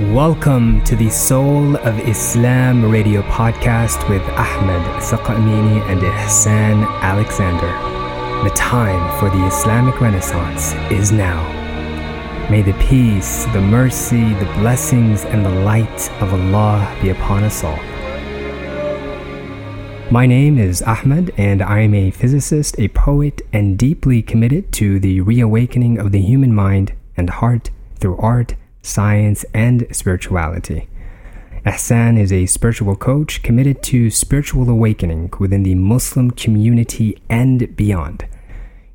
Welcome to the Soul of Islam radio podcast with Ahmed Saqamini and Ihsan Alexander. The time for the Islamic Renaissance is now. May the peace, the mercy, the blessings, and the light of Allah be upon us all. My name is Ahmed, and I am a physicist, a poet, and deeply committed to the reawakening of the human mind and heart through art science, and spirituality. Ihsan is a spiritual coach committed to spiritual awakening within the Muslim community and beyond.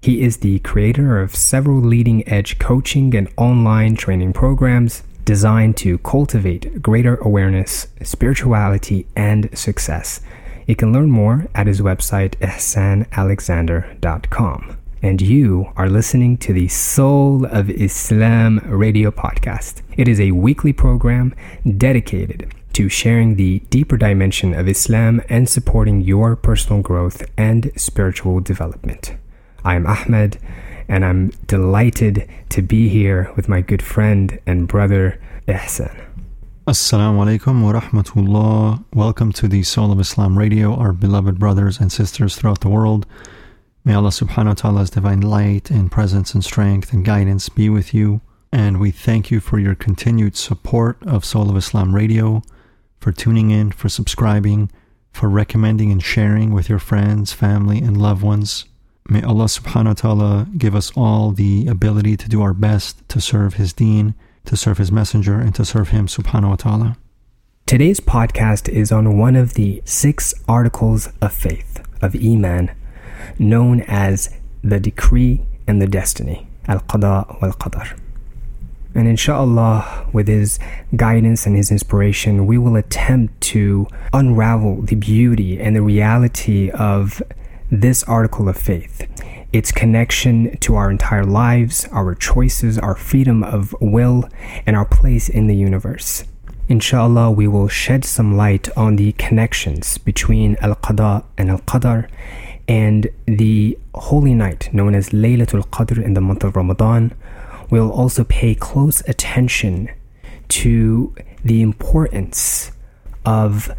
He is the creator of several leading edge coaching and online training programs designed to cultivate greater awareness, spirituality, and success. You can learn more at his website, ihsanalexander.com and you are listening to the Soul of Islam radio podcast. It is a weekly program dedicated to sharing the deeper dimension of Islam and supporting your personal growth and spiritual development. I am Ahmed, and I'm delighted to be here with my good friend and brother Ihsan. Assalamu alaikum wa rahmatullah. Welcome to the Soul of Islam radio, our beloved brothers and sisters throughout the world. May Allah subhanahu wa ta'ala's divine light and presence and strength and guidance be with you. And we thank you for your continued support of Soul of Islam Radio, for tuning in, for subscribing, for recommending and sharing with your friends, family, and loved ones. May Allah subhanahu wa ta'ala give us all the ability to do our best to serve His deen, to serve His messenger, and to serve Him subhanahu wa ta'ala. Today's podcast is on one of the six articles of faith, of Iman, known as the decree and the destiny, al qada wal qadar. And inshallah, with his guidance and his inspiration, we will attempt to unravel the beauty and the reality of this article of faith, its connection to our entire lives, our choices, our freedom of will, and our place in the universe. Inshallah, we will shed some light on the connections between Al Qada and Al Qadar and the holy night known as Laylatul Qadr in the month of Ramadan we will also pay close attention to the importance of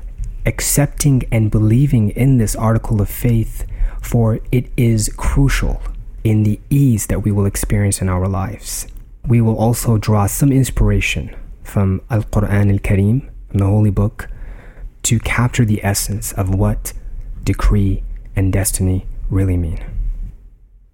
accepting and believing in this article of faith, for it is crucial in the ease that we will experience in our lives. We will also draw some inspiration from Al Quran Al Kareem, from the Holy Book, to capture the essence of what decree and destiny really mean.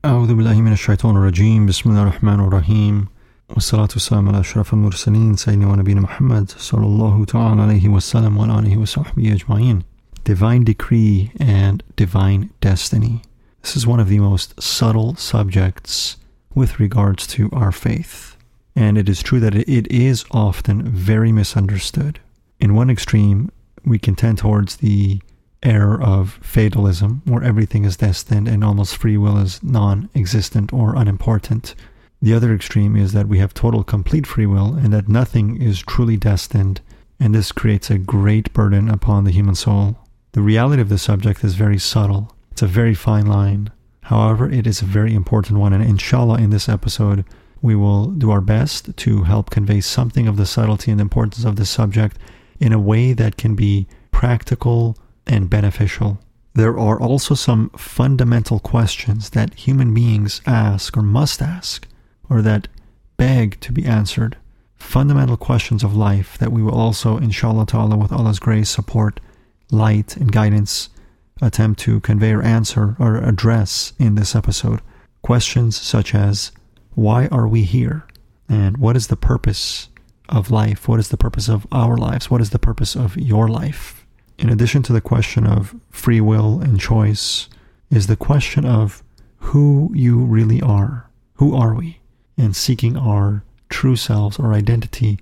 أعوذ بالله من الشيطان الرجيم بسم الله الرحمن الرحيم والصلاة والسلام على أشرف المرسلين سيدنا ونبينا محمد صلى الله تعالى عليه وسلم وعلى آله وصحبه أجمعين Divine decree and divine destiny. This is one of the most subtle subjects with regards to our faith. And it is true that it is often very misunderstood. In one extreme, we can tend towards the error of fatalism, where everything is destined and almost free will is non existent or unimportant. The other extreme is that we have total complete free will and that nothing is truly destined, and this creates a great burden upon the human soul. The reality of the subject is very subtle, it's a very fine line. However, it is a very important one, and inshallah, in this episode, we will do our best to help convey something of the subtlety and importance of the subject in a way that can be practical and beneficial. There are also some fundamental questions that human beings ask or must ask, or that beg to be answered. Fundamental questions of life that we will also, inshallah ta'ala, with Allah's grace, support, light, and guidance, attempt to convey or answer or address in this episode. Questions such as Why are we here? And what is the purpose of life? What is the purpose of our lives? What is the purpose of your life? In addition to the question of free will and choice, is the question of who you really are. Who are we? And seeking our true selves or identity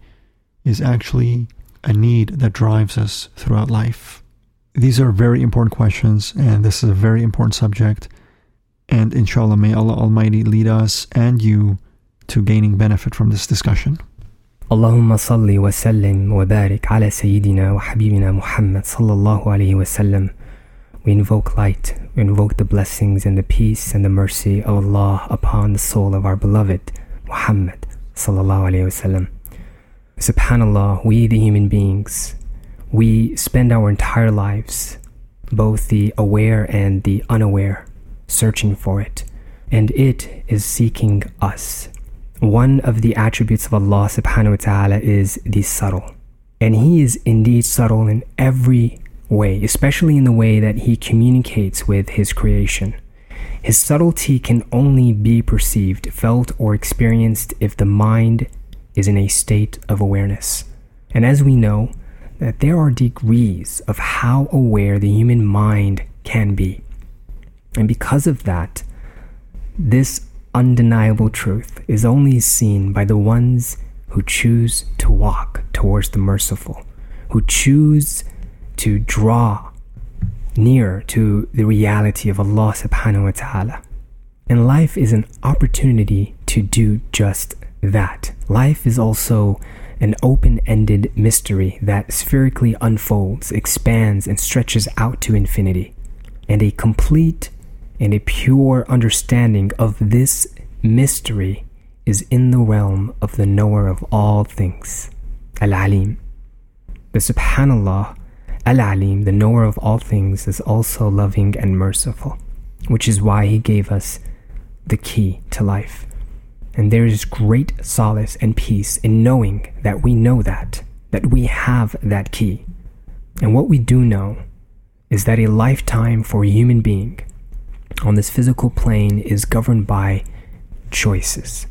is actually a need that drives us throughout life. These are very important questions, and this is a very important subject. And inshallah, may Allah Almighty lead us and you to gaining benefit from this discussion. اللهم صل وسلم وبارك على سيدنا وحبيبنا محمد صلى الله عليه وسلم We invoke light, we invoke the blessings and the peace and the mercy of Allah upon the soul of our beloved Muhammad sallallahu alayhi wasallam. Subhanallah, we the human beings, we spend our entire lives, both the aware and the unaware, searching for it, and it is seeking us. One of the attributes of Allah subhanahu wa ta'ala is the subtle. And He is indeed subtle in every way, especially in the way that He communicates with His creation. His subtlety can only be perceived, felt, or experienced if the mind is in a state of awareness. And as we know, that there are degrees of how aware the human mind can be. And because of that, this undeniable truth is only seen by the ones who choose to walk towards the merciful, who choose to draw near to the reality of Allah subhanahu wa ta'ala. And life is an opportunity to do just that. Life is also an open ended mystery that spherically unfolds, expands, and stretches out to infinity. And a complete and a pure understanding of this mystery is in the realm of the knower of all things, Al Alim. The Subhanallah, Al Alim, the knower of all things, is also loving and merciful, which is why He gave us the key to life. And there is great solace and peace in knowing that we know that, that we have that key. And what we do know is that a lifetime for a human being on this physical plane is governed by choices.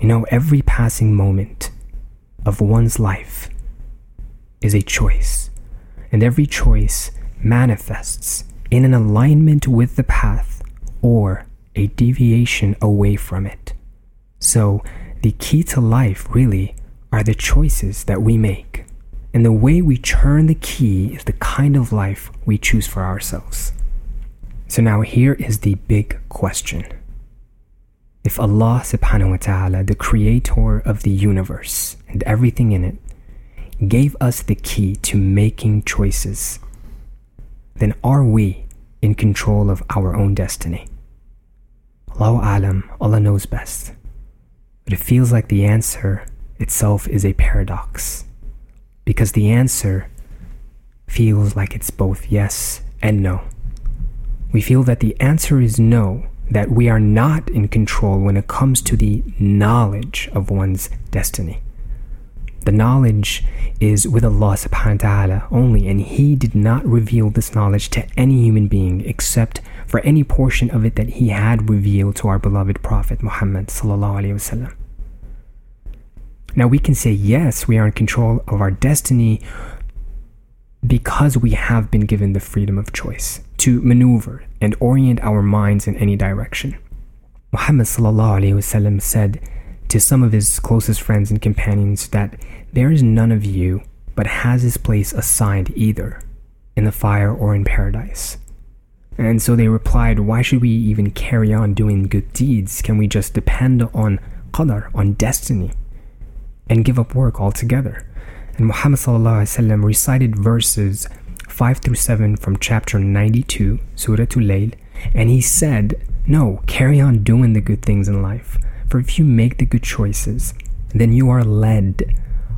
You know, every passing moment of one's life is a choice, and every choice manifests in an alignment with the path or a deviation away from it. So, the key to life really are the choices that we make. And the way we turn the key is the kind of life we choose for ourselves. So, now here is the big question. If Allah subhanahu wa ta'ala, the creator of the universe and everything in it, gave us the key to making choices, then are we in control of our own destiny? Allahu alam, Allah knows best. But it feels like the answer itself is a paradox. Because the answer feels like it's both yes and no. We feel that the answer is no, that we are not in control when it comes to the knowledge of one's destiny. The knowledge is with Allah subhanahu wa ta'ala only, and He did not reveal this knowledge to any human being except for any portion of it that He had revealed to our beloved Prophet Muhammad. Now we can say yes, we are in control of our destiny because we have been given the freedom of choice to maneuver and orient our minds in any direction. Muhammad said to some of his closest friends and companions that there is none of you but has his place assigned either in the fire or in paradise. And so they replied, Why should we even carry on doing good deeds? Can we just depend on qadar, on destiny, and give up work altogether? And Muhammad recited verses 5 through 7 from chapter 92, Surah Al-Layl, and he said, No, carry on doing the good things in life. For if you make the good choices, then you are led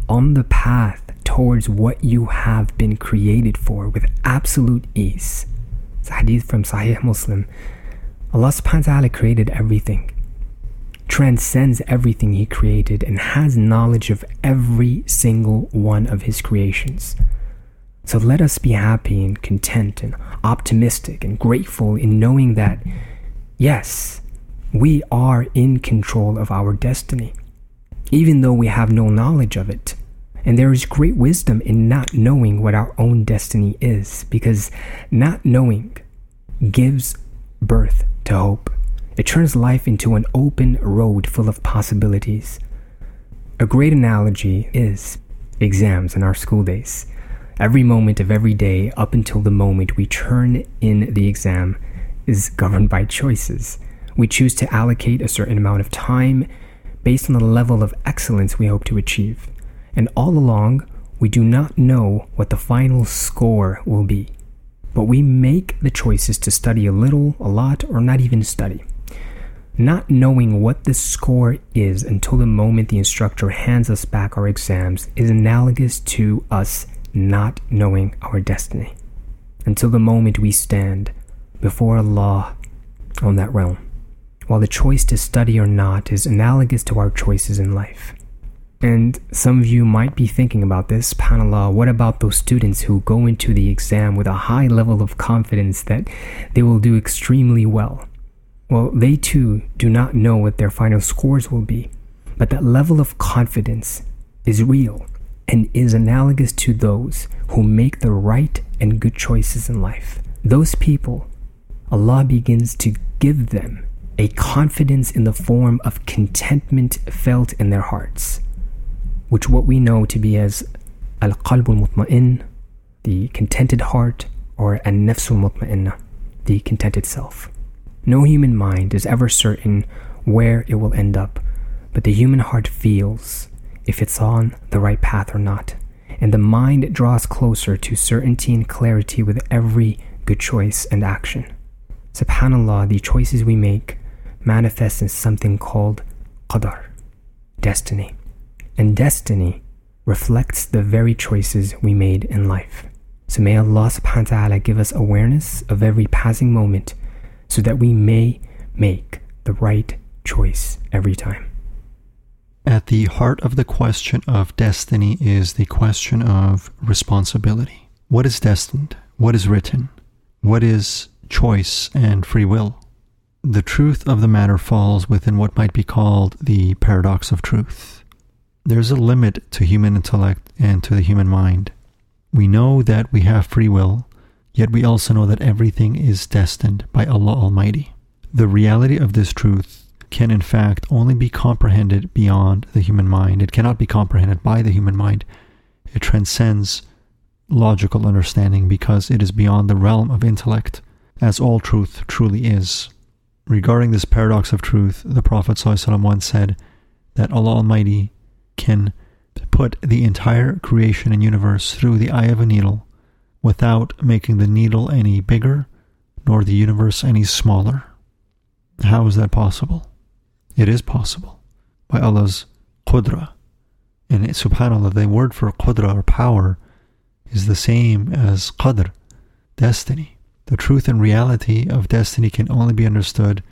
on the path towards what you have been created for with absolute ease. It's a hadith from Sahih Muslim. Allah subhanahu wa ta'ala created everything, transcends everything He created, and has knowledge of every single one of His creations. So let us be happy and content and optimistic and grateful in knowing that, yes, we are in control of our destiny, even though we have no knowledge of it. And there is great wisdom in not knowing what our own destiny is, because not knowing gives birth to hope. It turns life into an open road full of possibilities. A great analogy is exams in our school days. Every moment of every day, up until the moment we turn in the exam, is governed by choices. We choose to allocate a certain amount of time based on the level of excellence we hope to achieve and all along, we do not know what the final score will be. But we make the choices to study a little, a lot, or not even study. Not knowing what the score is until the moment the instructor hands us back our exams is analogous to us not knowing our destiny until the moment we stand before Allah on that realm, while the choice to study or not is analogous to our choices in life. And some of you might be thinking about this, subhanAllah, what about those students who go into the exam with a high level of confidence that they will do extremely well? Well, they too do not know what their final scores will be, but that level of confidence is real and is analogous to those who make the right and good choices in life. Those people, Allah begins to give them a confidence in the form of contentment felt in their hearts, which what we know to be as al qalbul mutma'in, the contented heart, or an nafsul mutma'inna, the contented self. No human mind is ever certain where it will end up, but the human heart feels if it's on the right path or not. And the mind draws closer to certainty and clarity with every good choice and action. SubhanAllah, the choices we make manifest in something called qadar, destiny. And destiny reflects the very choices we made in life. So may Allah subhanahu wa ta'ala give us awareness of every passing moment so that we may make the right choice every time. At the heart of the question of destiny is the question of responsibility. What is destined? What is written? What is choice and free will? The truth of the matter falls within what might be called the paradox of truth. There's a limit to human intellect and to the human mind. We know that we have free will, yet we also know that everything is destined by Allah Almighty. The reality of this truth can in fact only be comprehended beyond the human mind. It cannot be comprehended by the human mind. It transcends logical understanding because it is beyond the realm of intellect, as all truth truly is. Regarding this paradox of truth, the Prophet once said that Allah Almighty can put the entire creation and universe through the eye of a needle without making the needle any bigger nor the universe any smaller. How is that possible? It is possible by Allah's qudra. And subhanAllah, the word for qudra or power is the same as qadr, destiny. The truth and reality of destiny can only be understood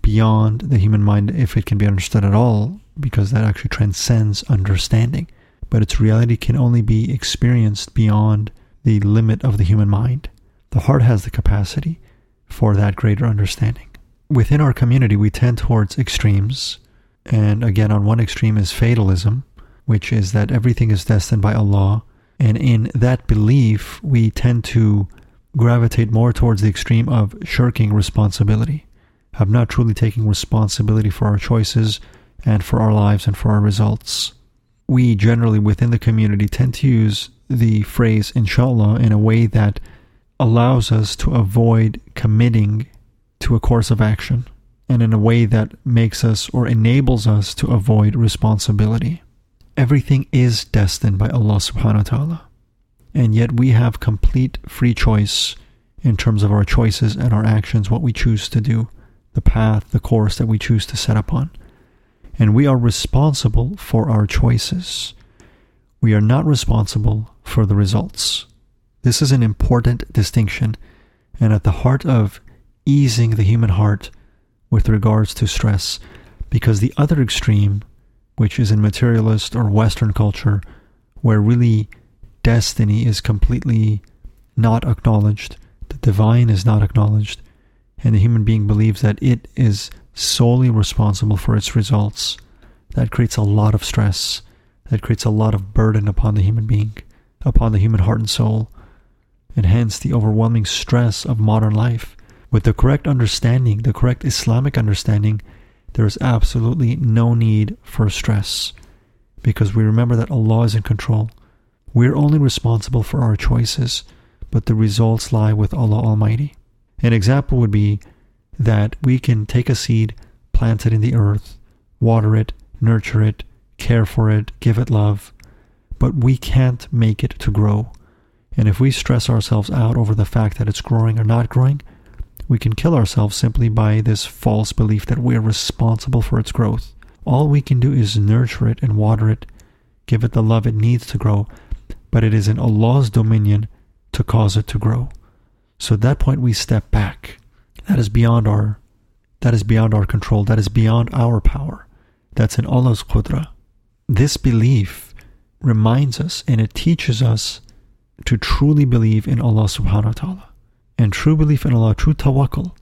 beyond the human mind if it can be understood at all, because that actually transcends understanding. But its reality can only be experienced beyond the limit of the human mind. The heart has the capacity for that greater understanding within our community, we tend towards extremes. And again, on one extreme is fatalism, which is that everything is destined by Allah. And in that belief, we tend to gravitate more towards the extreme of shirking responsibility, of not truly taking responsibility for our choices and for our lives and for our results. We generally within the community tend to use the phrase inshallah in a way that allows us to avoid committing to a course of action and in a way that makes us or enables us to avoid responsibility. Everything is destined by Allah subhanahu wa ta'ala. And yet we have complete free choice in terms of our choices and our actions, what we choose to do, the path, the course that we choose to set upon. And we are responsible for our choices. We are not responsible for the results. This is an important distinction. And at the heart of easing the human heart with regards to stress because the other extreme, which is in materialist or Western culture, where really destiny is completely not acknowledged, the divine is not acknowledged, and the human being believes that it is solely responsible for its results, that creates a lot of stress, that creates a lot of burden upon the human being, upon the human heart and soul, and hence the overwhelming stress of modern life with the correct understanding, the correct Islamic understanding, there is absolutely no need for stress because we remember that Allah is in control. We're only responsible for our choices, but the results lie with Allah Almighty. An example would be that we can take a seed, plant it in the earth, water it, nurture it, care for it, give it love, but we can't make it to grow. And if we stress ourselves out over the fact that it's growing or not growing, We can kill ourselves simply by this false belief that we're responsible for its growth. All we can do is nurture it and water it, give it the love it needs to grow, but it is in Allah's dominion to cause it to grow. So at that point we step back. That is beyond our that is beyond our control. That is beyond our power. That's in Allah's qudra. This belief reminds us and it teaches us to truly believe in Allah subhanahu wa ta'ala. And true belief in Allah, true tawakkul,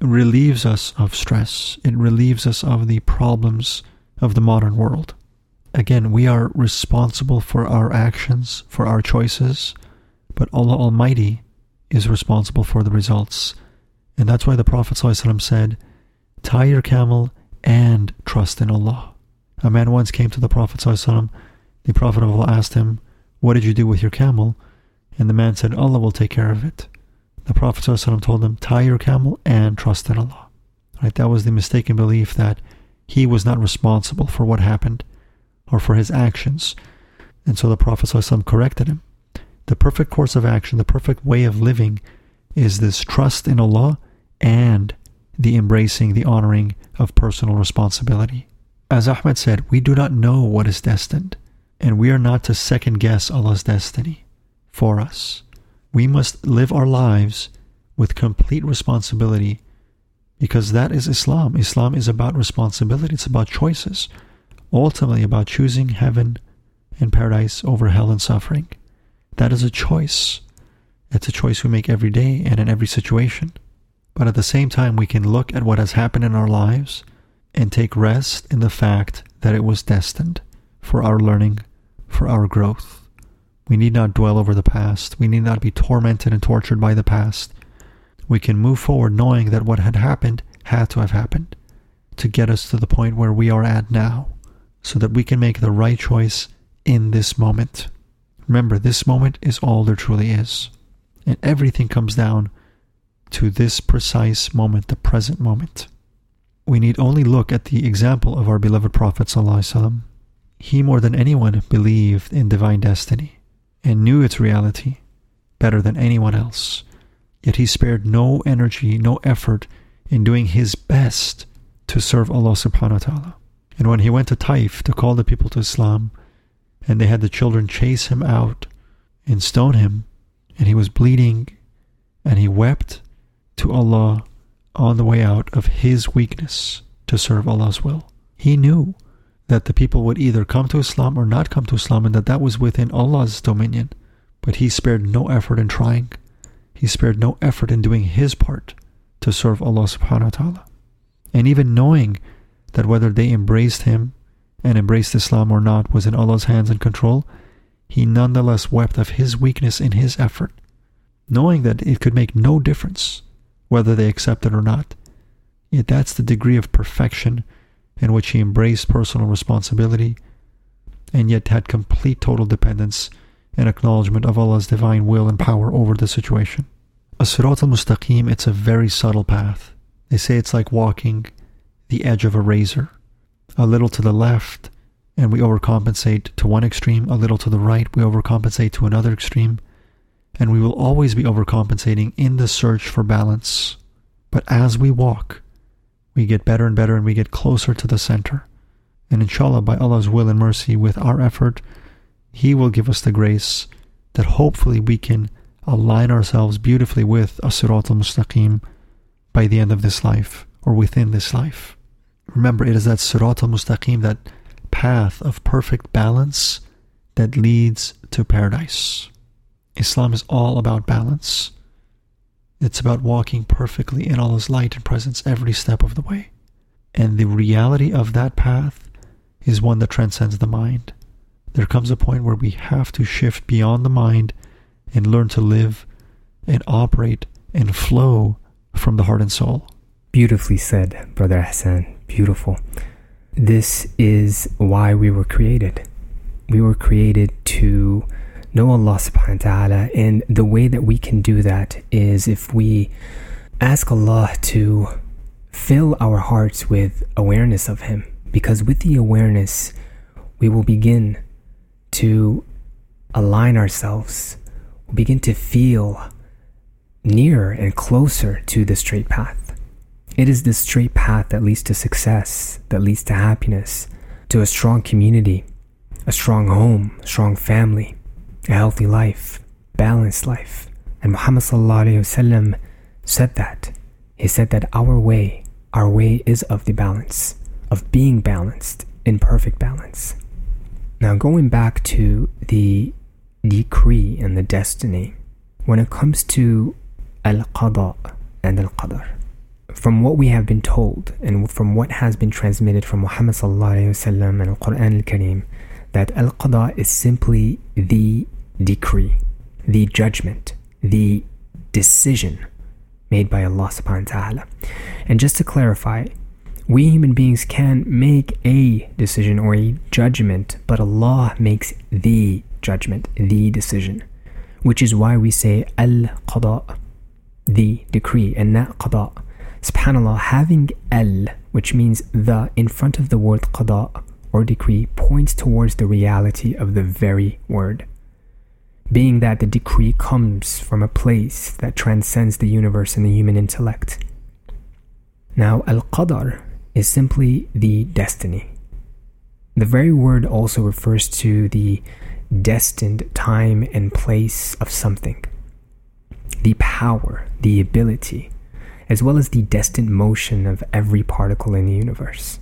relieves us of stress. It relieves us of the problems of the modern world. Again, we are responsible for our actions, for our choices, but Allah Almighty is responsible for the results. And that's why the Prophet said, Tie your camel and trust in Allah. A man once came to the Prophet ﷺ. The Prophet of Allah asked him, What did you do with your camel? And the man said, Allah will take care of it. The Prophet ﷺ told him, Tie your camel and trust in Allah. Right? That was the mistaken belief that he was not responsible for what happened or for his actions. And so the Prophet ﷺ corrected him. The perfect course of action, the perfect way of living is this trust in Allah and the embracing, the honoring of personal responsibility. As Ahmed said, we do not know what is destined, and we are not to second guess Allah's destiny for us. We must live our lives with complete responsibility because that is Islam. Islam is about responsibility, it's about choices, ultimately about choosing heaven and paradise over hell and suffering. That is a choice. It's a choice we make every day and in every situation. But at the same time, we can look at what has happened in our lives and take rest in the fact that it was destined for our learning, for our growth. We need not dwell over the past. We need not be tormented and tortured by the past. We can move forward knowing that what had happened had to have happened to get us to the point where we are at now so that we can make the right choice in this moment. Remember, this moment is all there truly is. And everything comes down to this precise moment, the present moment. We need only look at the example of our beloved Prophet. ﷺ. He, more than anyone, believed in divine destiny and knew its reality better than anyone else. Yet he spared no energy, no effort in doing his best to serve Allah subhanahu wa ta'ala. And when he went to Taif to call the people to Islam, and they had the children chase him out and stone him, and he was bleeding, and he wept to Allah on the way out of his weakness to serve Allah's will. He knew that the people would either come to Islam or not come to Islam, and that that was within Allah's dominion. But he spared no effort in trying. He spared no effort in doing his part to serve Allah subhanahu wa ta'ala. And even knowing that whether they embraced him and embraced Islam or not was in Allah's hands and control, he nonetheless wept of his weakness in his effort, knowing that it could make no difference whether they accept it or not. Yet that's the degree of perfection in which he embraced personal responsibility and yet had complete total dependence and acknowledgement of Allah's divine will and power over the situation. As-Sirat al-Mustaqim, it's a very subtle path. They say it's like walking the edge of a razor. A little to the left, and we overcompensate to one extreme, a little to the right, we overcompensate to another extreme, and we will always be overcompensating in the search for balance. But as we walk, we get better and better and we get closer to the center. And inshallah, by Allah's will and mercy, with our effort, He will give us the grace that hopefully we can align ourselves beautifully with As-Sirat al-Mustaqim by the end of this life or within this life. Remember, it is that Sirat al-Mustaqim, that path of perfect balance that leads to paradise. Islam is all about balance. It's about walking perfectly in Allah's light and presence every step of the way. And the reality of that path is one that transcends the mind. There comes a point where we have to shift beyond the mind and learn to live and operate and flow from the heart and soul. Beautifully said, Brother Ihsan. Beautiful. This is why we were created. We were created to know Allah subhanahu wa ta'ala. And the way that we can do that is if we ask Allah to fill our hearts with awareness of Him. Because with the awareness, we will begin to align ourselves, we'll begin to feel nearer and closer to the straight path. It is the straight path that leads to success, that leads to happiness, to a strong community, a strong home, strong family, a healthy life, balanced life. And Muhammad ﷺ said that. He said that our way, our way is of the balance, of being balanced, in perfect balance. Now, going back to the decree and the destiny, when it comes to al qada and al qadr, from what we have been told and from what has been transmitted from Muhammad and Al Quran Al Kareem, that al qada is simply the decree, the judgment, the decision made by Allah subhanahu wa ta'ala. And just to clarify, we human beings can make a decision or a judgment, but Allah makes the judgment, the decision, which is why we say al qada, the decree, and not qada. Subhanallah, having al, which means the, in front of the word qada or decree, points towards the reality of the very word. Being that the decree comes from a place that transcends the universe and the human intellect. Now, al qadar is simply the destiny. The very word also refers to the destined time and place of something, the power, the ability, as well as the destined motion of every particle in the universe.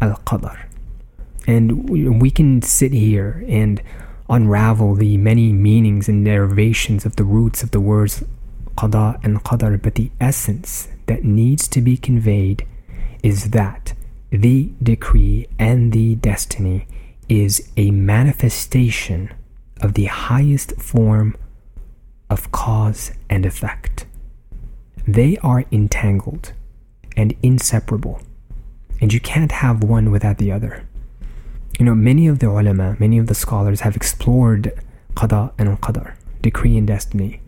Al Qadar. And we can sit here and unravel the many meanings and derivations of the roots of the words Qada and Qadar, but the essence that needs to be conveyed is that the decree and the destiny is a manifestation of the highest form of cause and effect. They are entangled and inseparable, and you can't have one without the other. You know, many of the ulama, many of the scholars have explored qada and qadar, decree and destiny,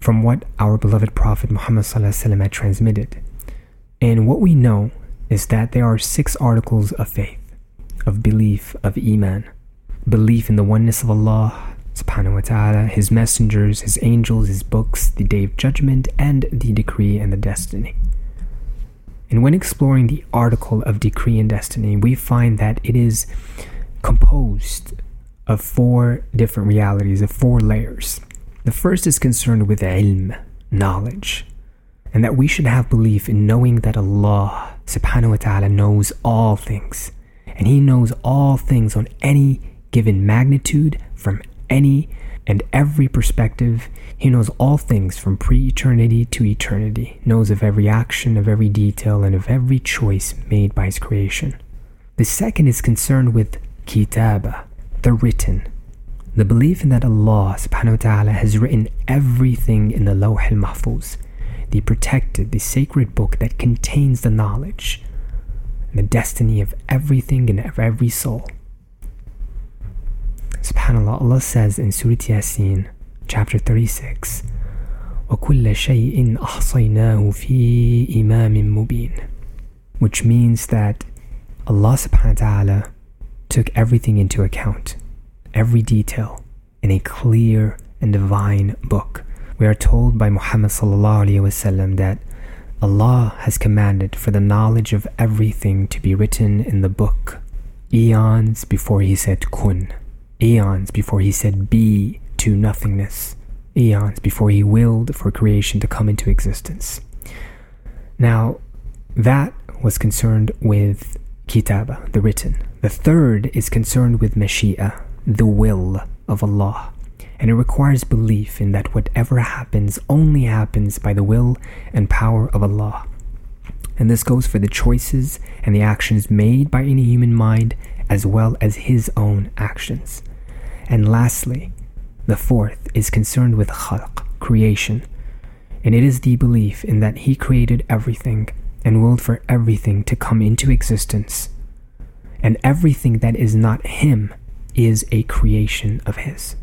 from what our beloved Prophet Muhammad had transmitted. And what we know is that there are six articles of faith, of belief, of Iman. Belief in the oneness of Allah subhanahu wa ta'ala, His messengers, His angels, His books, the day of judgment, and the decree and the destiny. And when exploring the article of decree and destiny, we find that it is composed of four different realities, of four layers. The first is concerned with ilm, knowledge and that we should have belief in knowing that Allah subhanahu wa ta'ala knows all things and he knows all things on any given magnitude from any and every perspective he knows all things from pre-eternity to eternity knows of every action of every detail and of every choice made by his creation the second is concerned with kitaba the written the belief in that Allah subhanahu wa ta'ala has written everything in the Lawh al-Mahfuz the protected, the sacred book that contains the knowledge and the destiny of everything and of every soul. Subhanallah, Allah says in Surah Yasin, chapter 36, وَكُلَّ شَيْءٍ أَحْصَيْنَاهُ فِي إِمَامٍ مُبِينٍ Which means that Allah subhanahu wa ta'ala took everything into account, every detail, in a clear and divine book we are told by Muhammad وسلم, that Allah has commanded for the knowledge of everything to be written in the book, eons before He said kun, eons before He said be to nothingness, eons before He willed for creation to come into existence. Now, that was concerned with kitaba, the written. The third is concerned with mashia, the will of Allah and it requires belief in that whatever happens only happens by the will and power of Allah. And this goes for the choices and the actions made by any human mind as well as his own actions. And lastly, the fourth is concerned with khalq, creation. And it is the belief in that he created everything and willed for everything to come into existence. And everything that is not him is a creation of his.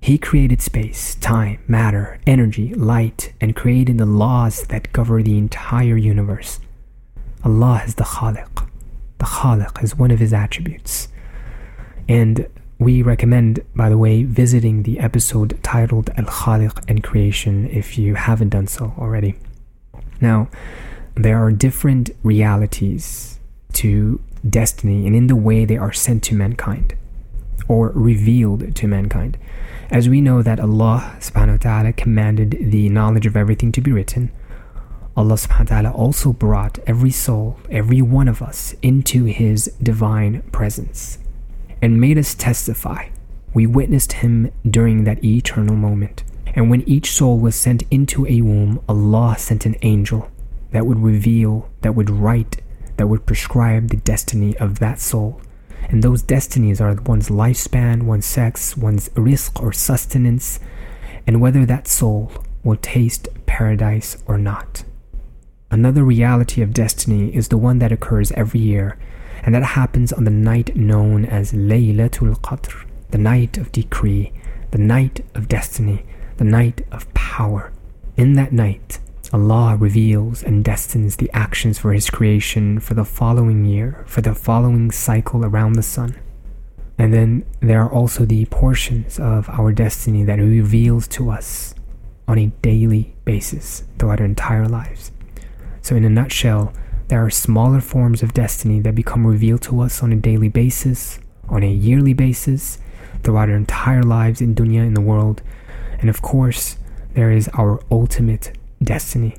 He created space, time, matter, energy, light, and created the laws that govern the entire universe. Allah is the Khaliq. The Khaliq is one of his attributes. And we recommend, by the way, visiting the episode titled Al Khaliq and Creation if you haven't done so already. Now, there are different realities to destiny and in the way they are sent to mankind or revealed to mankind. As we know that Allah subhanahu wa ta'ala commanded the knowledge of everything to be written, Allah subhanahu wa ta'ala also brought every soul, every one of us, into His divine presence and made us testify. We witnessed Him during that eternal moment. And when each soul was sent into a womb, Allah sent an angel that would reveal, that would write, that would prescribe the destiny of that soul. And those destinies are one's lifespan, one's sex, one's rizq or sustenance, and whether that soul will taste paradise or not. Another reality of destiny is the one that occurs every year, and that happens on the night known as Laylatul Qadr, the night of decree, the night of destiny, the night of power. In that night, Allah reveals and destines the actions for His creation for the following year, for the following cycle around the sun. And then there are also the portions of our destiny that He reveals to us on a daily basis throughout our entire lives. So, in a nutshell, there are smaller forms of destiny that become revealed to us on a daily basis, on a yearly basis, throughout our entire lives in dunya, in the world. And of course, there is our ultimate destiny.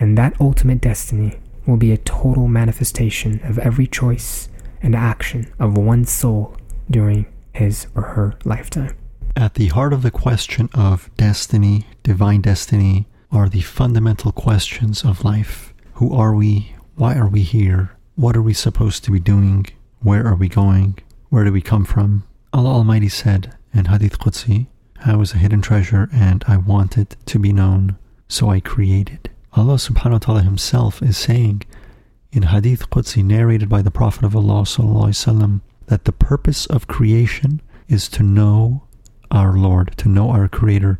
And that ultimate destiny will be a total manifestation of every choice and action of one soul during his or her lifetime. At the heart of the question of destiny, divine destiny, are the fundamental questions of life. Who are we? Why are we here? What are we supposed to be doing? Where are we going? Where do we come from? Allah Almighty said in Hadith Qudsi, I was a hidden treasure and I wanted to be known so I created. Allah subhanahu wa ta'ala himself is saying in Hadith Qudsi narrated by the Prophet of Allah وسلم, that the purpose of creation is to know our Lord, to know our Creator,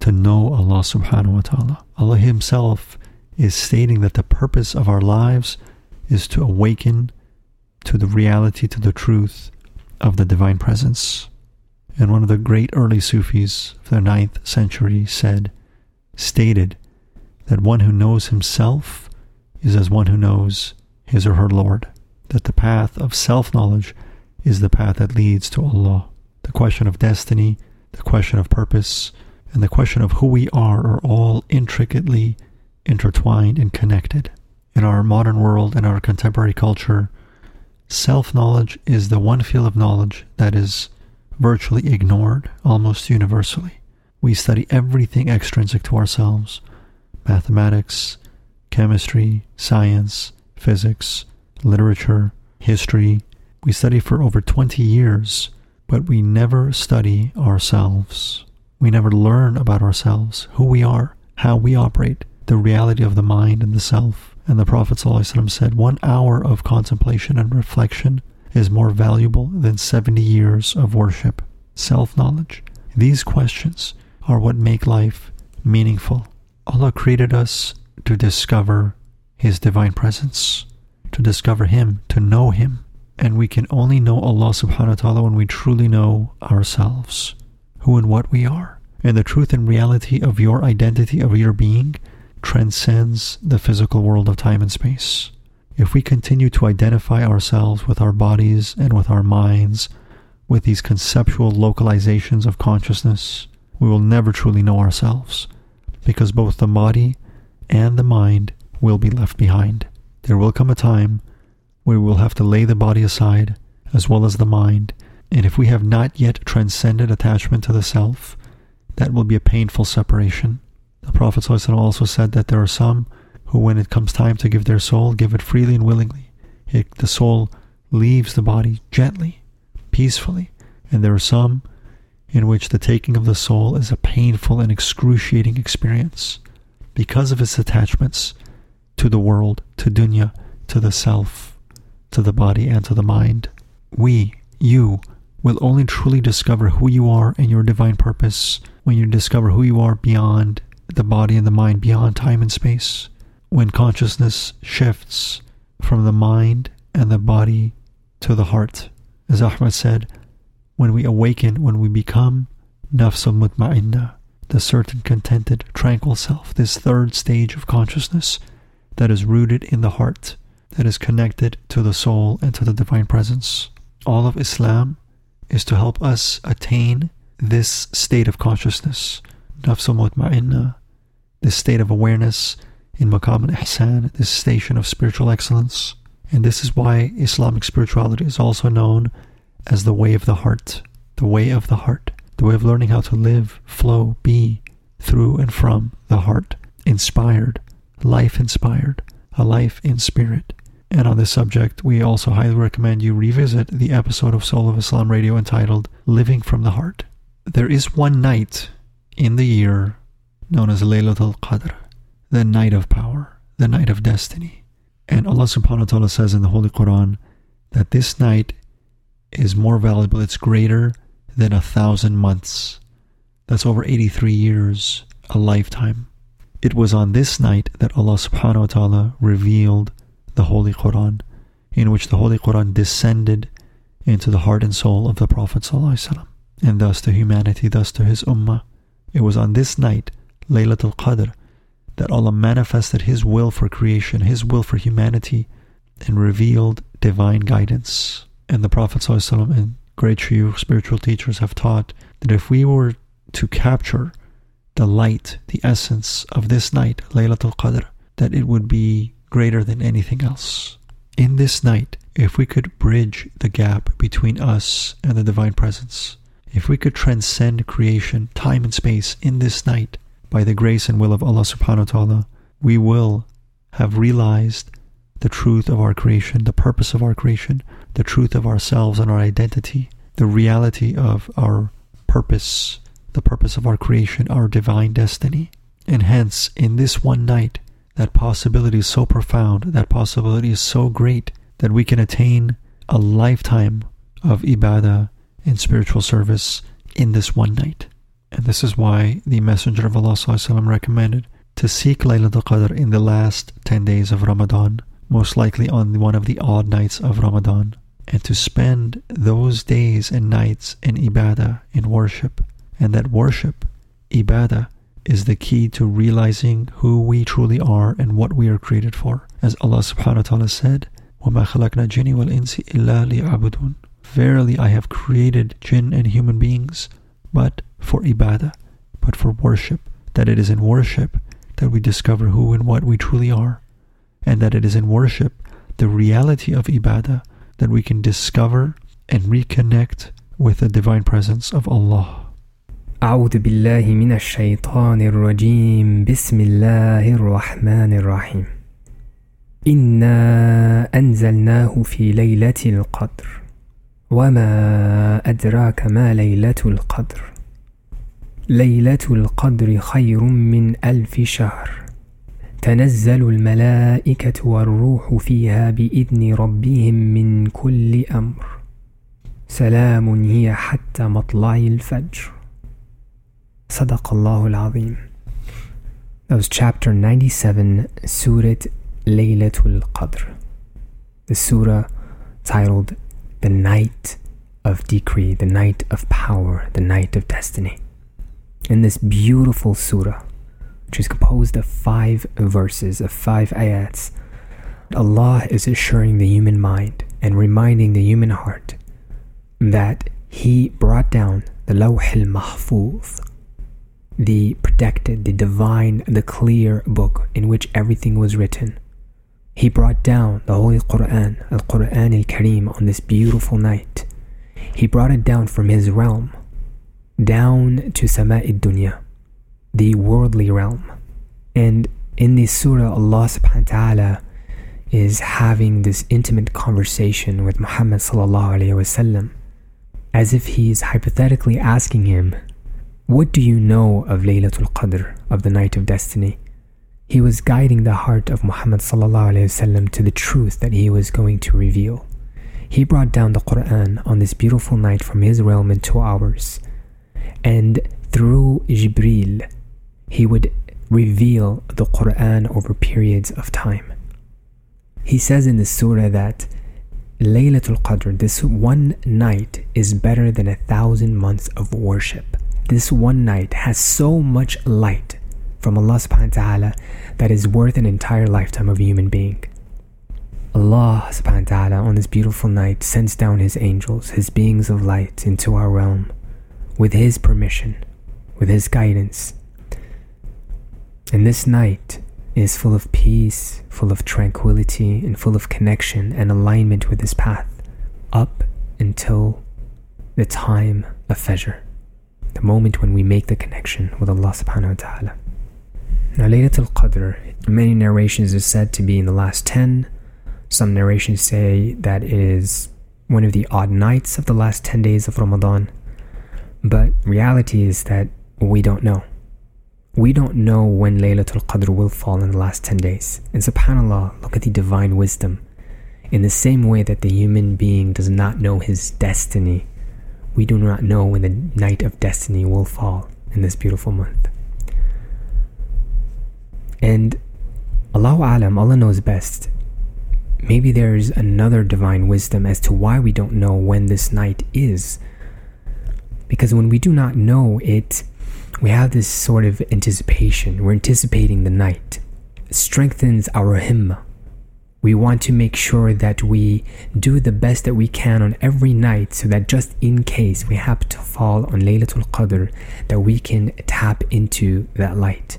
to know Allah subhanahu wa ta'ala. Allah Himself is stating that the purpose of our lives is to awaken to the reality, to the truth of the Divine Presence. And one of the great early Sufis of the ninth century said, stated that one who knows himself is as one who knows his or her Lord, that the path of self knowledge is the path that leads to Allah. The question of destiny, the question of purpose, and the question of who we are are all intricately intertwined and connected. In our modern world and our contemporary culture, self knowledge is the one field of knowledge that is virtually ignored almost universally. We study everything extrinsic to ourselves mathematics, chemistry, science, physics, literature, history. We study for over 20 years, but we never study ourselves. We never learn about ourselves, who we are, how we operate, the reality of the mind and the self. And the Prophet said, One hour of contemplation and reflection is more valuable than 70 years of worship. Self knowledge. These questions are what make life meaningful. Allah created us to discover His divine presence, to discover Him, to know Him. And we can only know Allah subhanahu wa ta'ala when we truly know ourselves, who and what we are. And the truth and reality of your identity, of your being, transcends the physical world of time and space. If we continue to identify ourselves with our bodies and with our minds, with these conceptual localizations of consciousness, we will never truly know ourselves, because both the body and the mind will be left behind. There will come a time where we will have to lay the body aside as well as the mind, and if we have not yet transcended attachment to the self, that will be a painful separation. The Prophet also said that there are some who, when it comes time to give their soul, give it freely and willingly. It, the soul leaves the body gently, peacefully, and there are some in which the taking of the soul is a painful and excruciating experience because of its attachments to the world, to dunya, to the self, to the body, and to the mind. We, you, will only truly discover who you are and your divine purpose when you discover who you are beyond the body and the mind, beyond time and space. When consciousness shifts from the mind and the body to the heart. As Ahmed said, when we awaken, when we become nafs mutma'inna, the certain, contented, tranquil self, this third stage of consciousness that is rooted in the heart, that is connected to the soul and to the divine presence. All of Islam is to help us attain this state of consciousness, nafs mutma'inna, this state of awareness in maqam al-ihsan, this station of spiritual excellence. And this is why Islamic spirituality is also known as the way of the heart, the way of the heart, the way of learning how to live, flow, be through and from the heart, inspired, life inspired, a life in spirit. And on this subject, we also highly recommend you revisit the episode of Soul of Islam Radio entitled Living from the Heart. There is one night in the year known as Laylatul Qadr, the night of power, the night of destiny. And Allah subhanahu wa ta'ala says in the Holy Quran that this night is more valuable, it's greater than a thousand months. That's over 83 years, a lifetime. It was on this night that Allah subhanahu wa ta'ala revealed the Holy Quran, in which the Holy Quran descended into the heart and soul of the Prophet and thus to humanity, thus to his ummah. It was on this night, Laylatul Qadr, that Allah manifested His will for creation, His will for humanity, and revealed divine guidance. And the Prophet ﷺ and great true spiritual teachers have taught that if we were to capture the light, the essence of this night, Laylatul Qadr, that it would be greater than anything else. In this night, if we could bridge the gap between us and the divine presence, if we could transcend creation, time and space in this night by the grace and will of Allah subhanahu wa ta'ala, we will have realized the truth of our creation, the purpose of our creation, the truth of ourselves and our identity, the reality of our purpose, the purpose of our creation, our divine destiny. And hence, in this one night, that possibility is so profound, that possibility is so great that we can attain a lifetime of ibadah and spiritual service in this one night. And this is why the Messenger of Allah recommended to seek Laylatul Qadr in the last 10 days of Ramadan most likely on one of the odd nights of Ramadan, and to spend those days and nights in ibadah, in worship, and that worship, ibadah, is the key to realizing who we truly are and what we are created for. As Allah subhanahu wa ta'ala said, وَمَا خَلَقْنَا الْجِنِّ وَالْإِنسِ إِلَّا لِيَعْبُدُونَ Verily I have created jinn and human beings, but for ibadah, but for worship, that it is in worship that we discover who and what we truly are and that it is in worship, the reality of ibadah, that we can discover and reconnect with the divine presence of Allah. أعوذ بالله من الشيطان الرجيم بسم الله الرحمن الرحيم إنا أنزلناه في ليلة القدر وما أدراك ما ليلة القدر ليلة القدر خير من ألف شهر تنزل الملائكة والروح فيها بإذن ربهم من كل أمر سلام هي حتى مطلع الفجر صدق الله العظيم That was chapter 97, Surah Laylatul Qadr. The surah titled The Night of Decree, the Night of Power, the Night of Destiny. In this beautiful surah, which is composed of five verses, of five ayats. Allah is assuring the human mind and reminding the human heart that He brought down the Lawh al-Mahfuz, the protected, the divine, the clear book in which everything was written. He brought down the Holy Quran, Al-Quran Al-Kareem on this beautiful night. He brought it down from His realm, down to Sama'id Dunya the worldly realm. And in this surah, Allah subhanahu wa ta'ala is having this intimate conversation with Muhammad sallallahu alayhi wasallam as if he is hypothetically asking him, What do you know of Laylatul Qadr, of the night of destiny? He was guiding the heart of Muhammad sallallahu alayhi wasallam to the truth that he was going to reveal. He brought down the Quran on this beautiful night from his realm into ours. And through Jibril, he would reveal the Quran over periods of time. He says in the surah that Laylatul Qadr, this one night, is better than a thousand months of worship. This one night has so much light from Allah subhanahu wa ta'ala that is worth an entire lifetime of a human being. Allah subhanahu wa ta'ala on this beautiful night sends down His angels, His beings of light into our realm with His permission, with His guidance. And this night is full of peace, full of tranquility, and full of connection and alignment with His path up until the time of Fajr, the moment when we make the connection with Allah subhanahu wa ta'ala. Now, Laylatul Qadr, many narrations is said to be in the last 10. Some narrations say that it is one of the odd nights of the last 10 days of Ramadan. But reality is that we don't know. We don't know when Laylatul Qadr will fall in the last 10 days. And subhanAllah, look at the divine wisdom. In the same way that the human being does not know his destiny, we do not know when the night of destiny will fall in this beautiful month. And Allahu Alam, Allah knows best. Maybe there's another divine wisdom as to why we don't know when this night is. Because when we do not know it, we have this sort of anticipation. We're anticipating the night. It strengthens our himma. We want to make sure that we do the best that we can on every night so that just in case we happen to fall on Laylatul Qadr, that we can tap into that light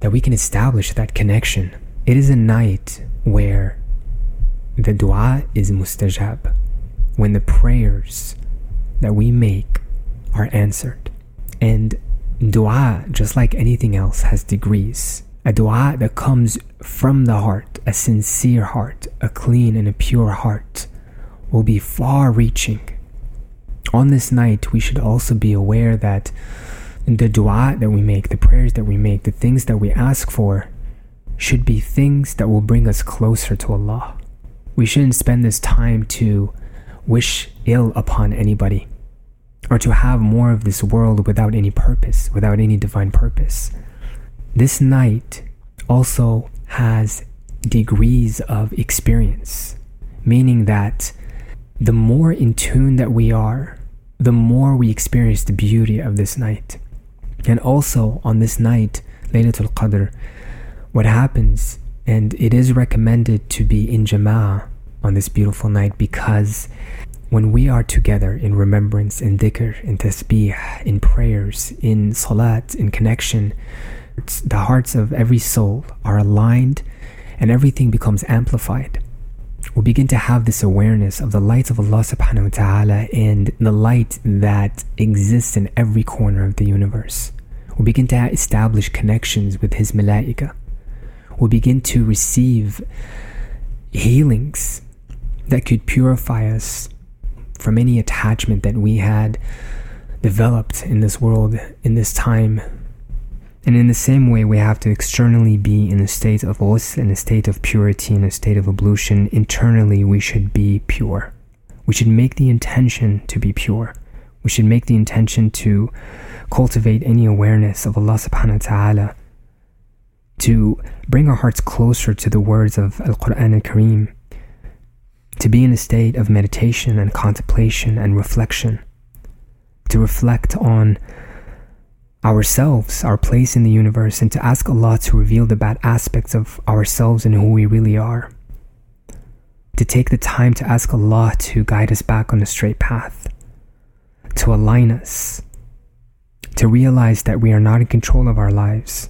that we can establish that connection. It is a night where the dua is mustajab, when the prayers that we make are answered. And dua, just like anything else, has degrees. A dua that comes from the heart, a sincere heart, a clean and a pure heart, will be far reaching. On this night, we should also be aware that the dua that we make, the prayers that we make, the things that we ask for should be things that will bring us closer to Allah. We shouldn't spend this time to wish ill upon anybody or to have more of this world without any purpose, without any divine purpose. This night also has degrees of experience, meaning that the more in tune that we are, the more we experience the beauty of this night. And also on this night, Laylatul Qadr, what happens, and it is recommended to be in Jama'ah on this beautiful night because when we are together in remembrance, in dhikr, in tasbih, in prayers, in salat, in connection, the hearts of every soul are aligned and everything becomes amplified. We begin to have this awareness of the light of Allah subhanahu wa ta'ala and the light that exists in every corner of the universe. We begin to establish connections with His malaika. We begin to receive healings that could purify us from any attachment that we had developed in this world, in this time. And in the same way, we have to externally be in a state of ghusl, in a state of purity, in a state of ablution. Internally, we should be pure. We should make the intention to be pure. We should make the intention to cultivate any awareness of Allah subhanahu wa ta'ala, to bring our hearts closer to the words of Al Quran al Kareem, to be in a state of meditation and contemplation and reflection, to reflect on ourselves, our place in the universe, and to ask Allah to reveal the bad aspects of ourselves and who we really are. To take the time to ask Allah to guide us back on the straight path, to align us to realize that we are not in control of our lives,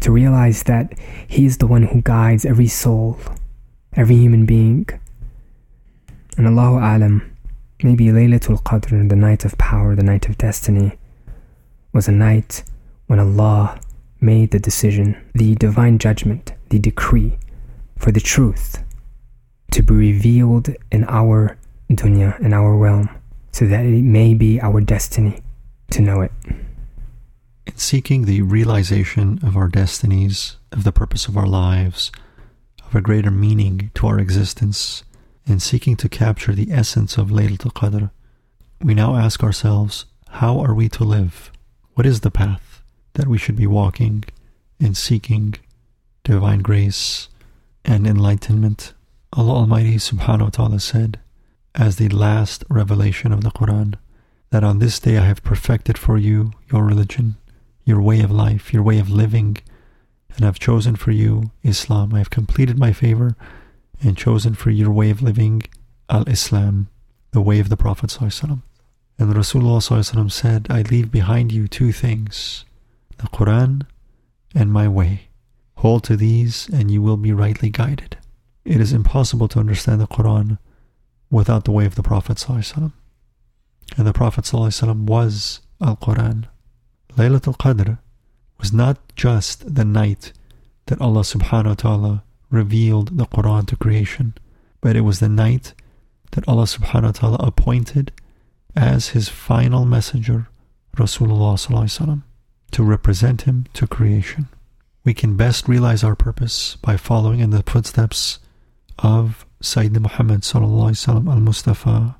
to realize that He is the one who guides every soul, every human being. And Allahu Alam, maybe Laylatul Qadr, the night of power, the night of destiny, was a night when Allah made the decision, the divine judgment, the decree for the truth to be revealed in our dunya, in our realm, so that it may be our destiny to know it. In seeking the realization of our destinies, of the purpose of our lives, a greater meaning to our existence, in seeking to capture the essence of Laylatul Qadr, we now ask ourselves, how are we to live? What is the path that we should be walking in seeking divine grace and enlightenment? Allah Almighty subhanahu wa ta'ala said, as the last revelation of the Quran, that on this day I have perfected for you your religion, your way of life, your way of living, and I have chosen for you Islam. I have completed my favor and chosen for your way of living Al Islam, the way of the Prophet. And Rasulullah said, I leave behind you two things the Quran and my way. Hold to these and you will be rightly guided. It is impossible to understand the Quran without the way of the Prophet. And the Prophet was Al Quran. Laylatul Qadr was not just the night that Allah subhanahu wa ta'ala revealed the Quran to creation, but it was the night that Allah subhanahu wa ta'ala appointed as his final messenger, Rasulullah to represent him to creation. We can best realize our purpose by following in the footsteps of Sayyidina Muhammad al-Mustafa.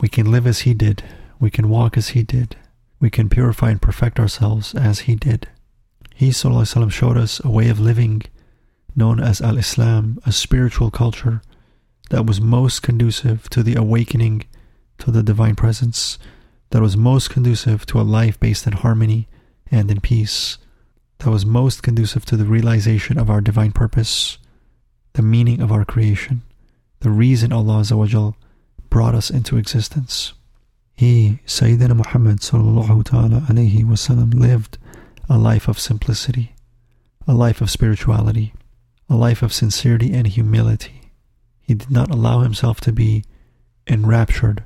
We can live as he did. We can walk as he did. We can purify and perfect ourselves as he did. He وسلم, showed us a way of living known as Al Islam, a spiritual culture that was most conducive to the awakening to the divine presence, that was most conducive to a life based in harmony and in peace, that was most conducive to the realization of our divine purpose, the meaning of our creation, the reason Allah brought us into existence. He, Sayyidina Muhammad sallallahu ta'ala alayhi wasallam, lived a life of simplicity, a life of spirituality, a life of sincerity and humility. He did not allow himself to be enraptured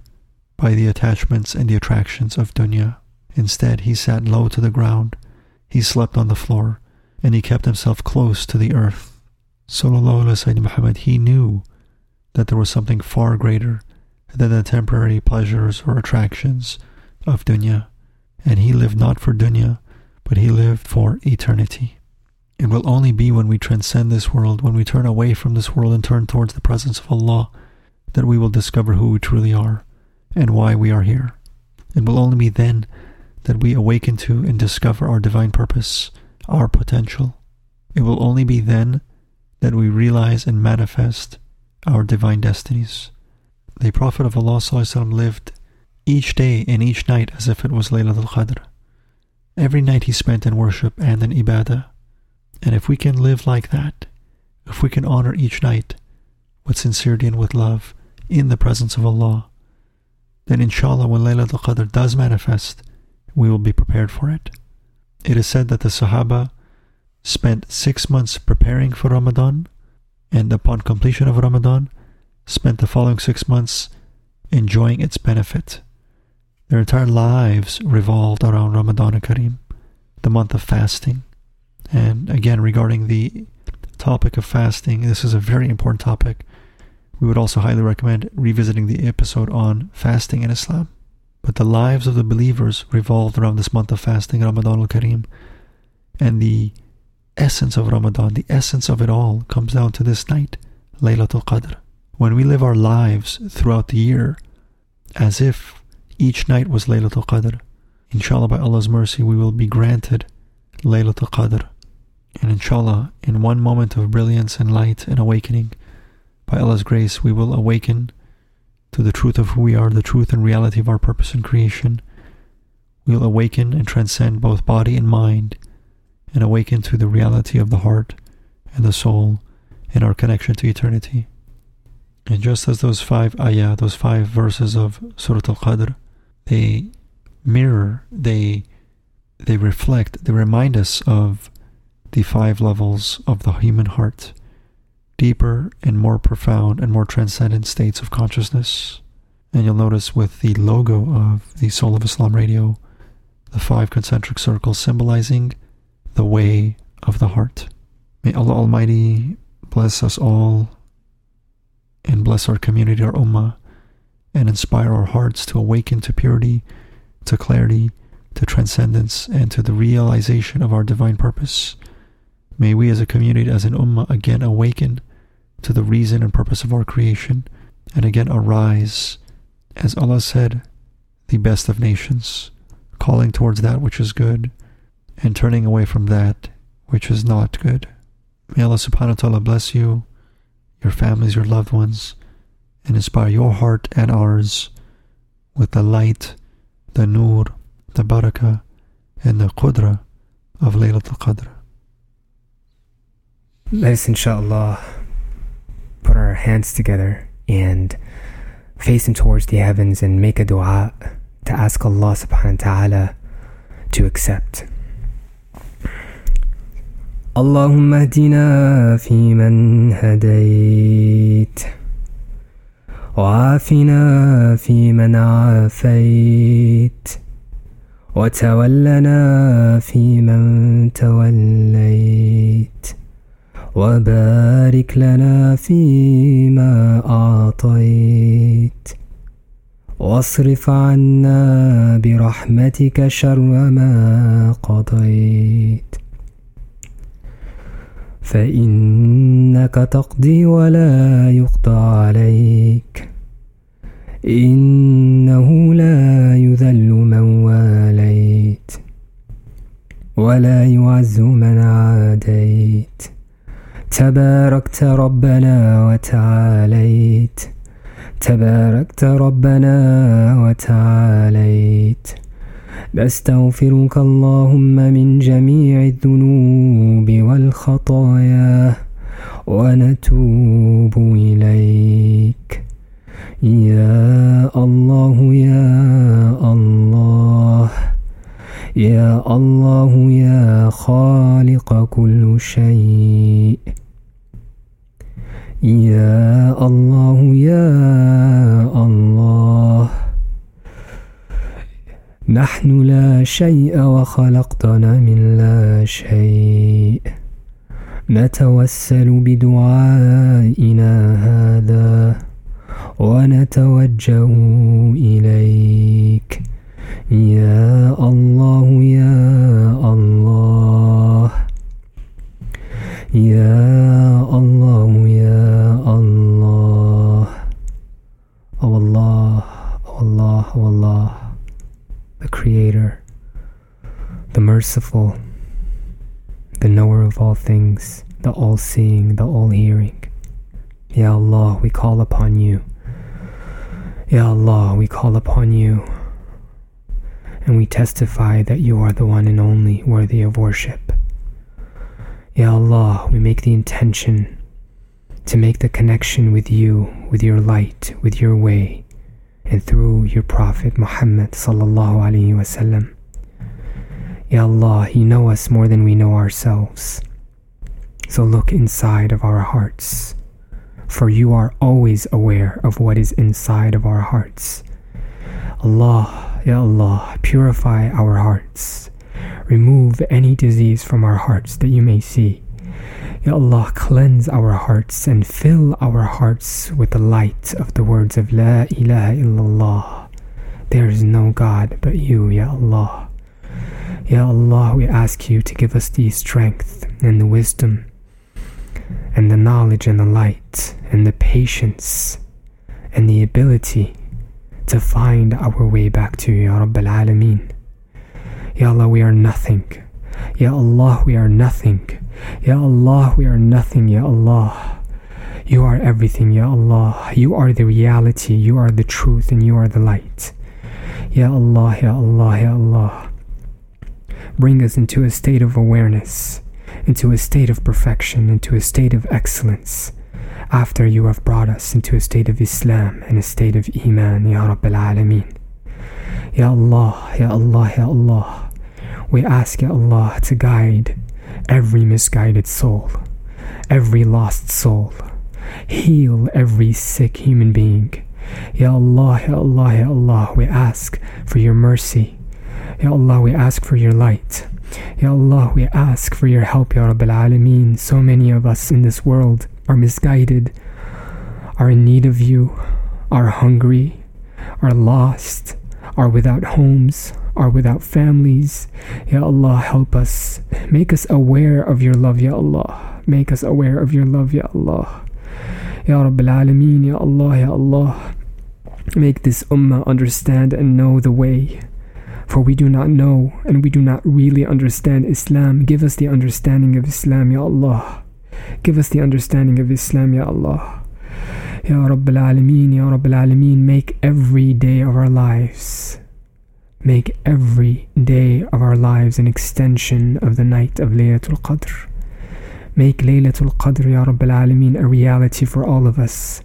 by the attachments and the attractions of dunya. Instead, he sat low to the ground, he slept on the floor, and he kept himself close to the earth. Sallallahu Alaihi Muhammad, he knew that there was something far greater than the temporary pleasures or attractions of dunya, and he lived not for dunya, but he lived for eternity. It will only be when we transcend this world, when we turn away from this world and turn towards the presence of Allah, that we will discover who we truly are and why we are here. It will only be then that we awaken to and discover our divine purpose, our potential. It will only be then that we realize and manifest our divine destinies. The Prophet of Allah lived each day and each night as if it was Laylatul Qadr. Every night he spent in worship and in ibadah. And if we can live like that, if we can honor each night with sincerity and with love in the presence of Allah, then inshallah when Laylatul Qadr does manifest, we will be prepared for it. It is said that the Sahaba spent six months preparing for Ramadan, and upon completion of Ramadan, spent the following six months enjoying its benefit. Their entire lives revolved around Ramadan Kareem, the month of fasting. And again, regarding the topic of fasting, this is a very important topic. We would also highly recommend revisiting the episode on fasting in Islam. But the lives of the believers revolved around this month of fasting, Ramadan al Kareem. And the essence of Ramadan, the essence of it all, comes down to this night, Laylatul Qadr. When we live our lives throughout the year as if each night was Laylatul Qadr. Inshallah, by Allah's mercy, we will be granted Laylatul Qadr. And inshallah, in one moment of brilliance and light and awakening, by Allah's grace, we will awaken to the truth of who we are, the truth and reality of our purpose in creation. We will awaken and transcend both body and mind, and awaken to the reality of the heart and the soul and our connection to eternity. And just as those five ayah, those five verses of Surah Al-Qadr, they mirror, they they reflect, they remind us of the five levels of the human heart, deeper and more profound and more transcendent states of consciousness. And you'll notice with the logo of the Soul of Islam radio, the five concentric circles symbolizing the way of the heart. May Allah Almighty bless us all and bless our community, our ummah, and inspire our hearts to awaken to purity, to clarity, to transcendence, and to the realization of our divine purpose. May we as a community, as an ummah, again awaken to the reason and purpose of our creation, and again arise, as Allah said, the best of nations, calling towards that which is good, and turning away from that which is not good. May Allah subhanahu wa ta'ala bless you your families, your loved ones, and inspire your heart and ours with the light, the nur, the barakah, and the qudra of Laylatul Qadr. Let's inshallah put our hands together and facing towards the heavens and make a dua to ask Allah subhanahu wa ta'ala to accept. اللهم اهدنا فيمن هديت وعافنا فيمن عافيت وتولنا فيمن توليت وبارك لنا فيما أعطيت واصرف عنا برحمتك شر ما قضيت فإنك تقضي ولا يقضى عليك. إنه لا يذل من واليت ولا يعز من عاديت. تباركت ربنا وتعاليت. تباركت ربنا وتعاليت. نستغفرك اللهم من جميع الذنوب والخطايا ونتوب إليك. يا الله يا الله يا الله يا خالق كل شيء. يا الله يا الله. نحن لا شيء وخلقتنا من لا شيء. نتوسل بدعائنا هذا ونتوجه إليك. يا الله يا الله. يا الله يا Merciful, the Knower of all things, the All Seeing, the All Hearing. Ya Allah, we call upon you. Ya Allah, we call upon you. And we testify that you are the one and only worthy of worship. Ya Allah, we make the intention to make the connection with you, with your light, with your way, and through your Prophet Muhammad sallallahu alaihi wasallam. Ya Allah, you know us more than we know ourselves. So look inside of our hearts, for you are always aware of what is inside of our hearts. Allah, Ya Allah, purify our hearts. Remove any disease from our hearts that you may see. Ya Allah, cleanse our hearts and fill our hearts with the light of the words of La ilaha illallah. There is no God but you, Ya Allah. Ya Allah, we ask you to give us the strength and the wisdom and the knowledge and the light and the patience and the ability to find our way back to Ya Rabbil Alameen. Ya Allah, we are nothing. Ya Allah, we are nothing. Ya Allah, we are nothing, Ya Allah. You are everything, Ya Allah. You are the reality, you are the truth, and you are the light. Ya Allah, Ya Allah, Ya Allah. Bring us into a state of awareness, into a state of perfection, into a state of excellence. After you have brought us into a state of Islam and a state of Iman, Ya Rabbil Alameen. Ya Allah, Ya Allah, Ya Allah. We ask Ya Allah to guide every misguided soul, every lost soul. Heal every sick human being. Ya Allah, Ya Allah, Ya Allah, we ask for your mercy. Ya Allah, we ask for your light. Ya Allah, we ask for your help, Ya Rabbil Alameen. So many of us in this world are misguided, are in need of you, are hungry, are lost, are without homes, are without families. Ya Allah, help us. Make us aware of your love, Ya Allah. Make us aware of your love, Ya Allah. Ya Rabbil Alameen, Ya Allah, Ya Allah. Make this ummah understand and know the way. For we do not know and we do not really understand Islam. Give us the understanding of Islam, Ya Allah. Give us the understanding of Islam, Ya Allah. Ya Rabb al-Alameen, Ya Rabb al-Alameen, make every day of our lives, make every day of our lives an extension of the night of Laylatul Qadr. Make Laylatul Qadr, Ya Rabb al-Alameen, a reality for all of us.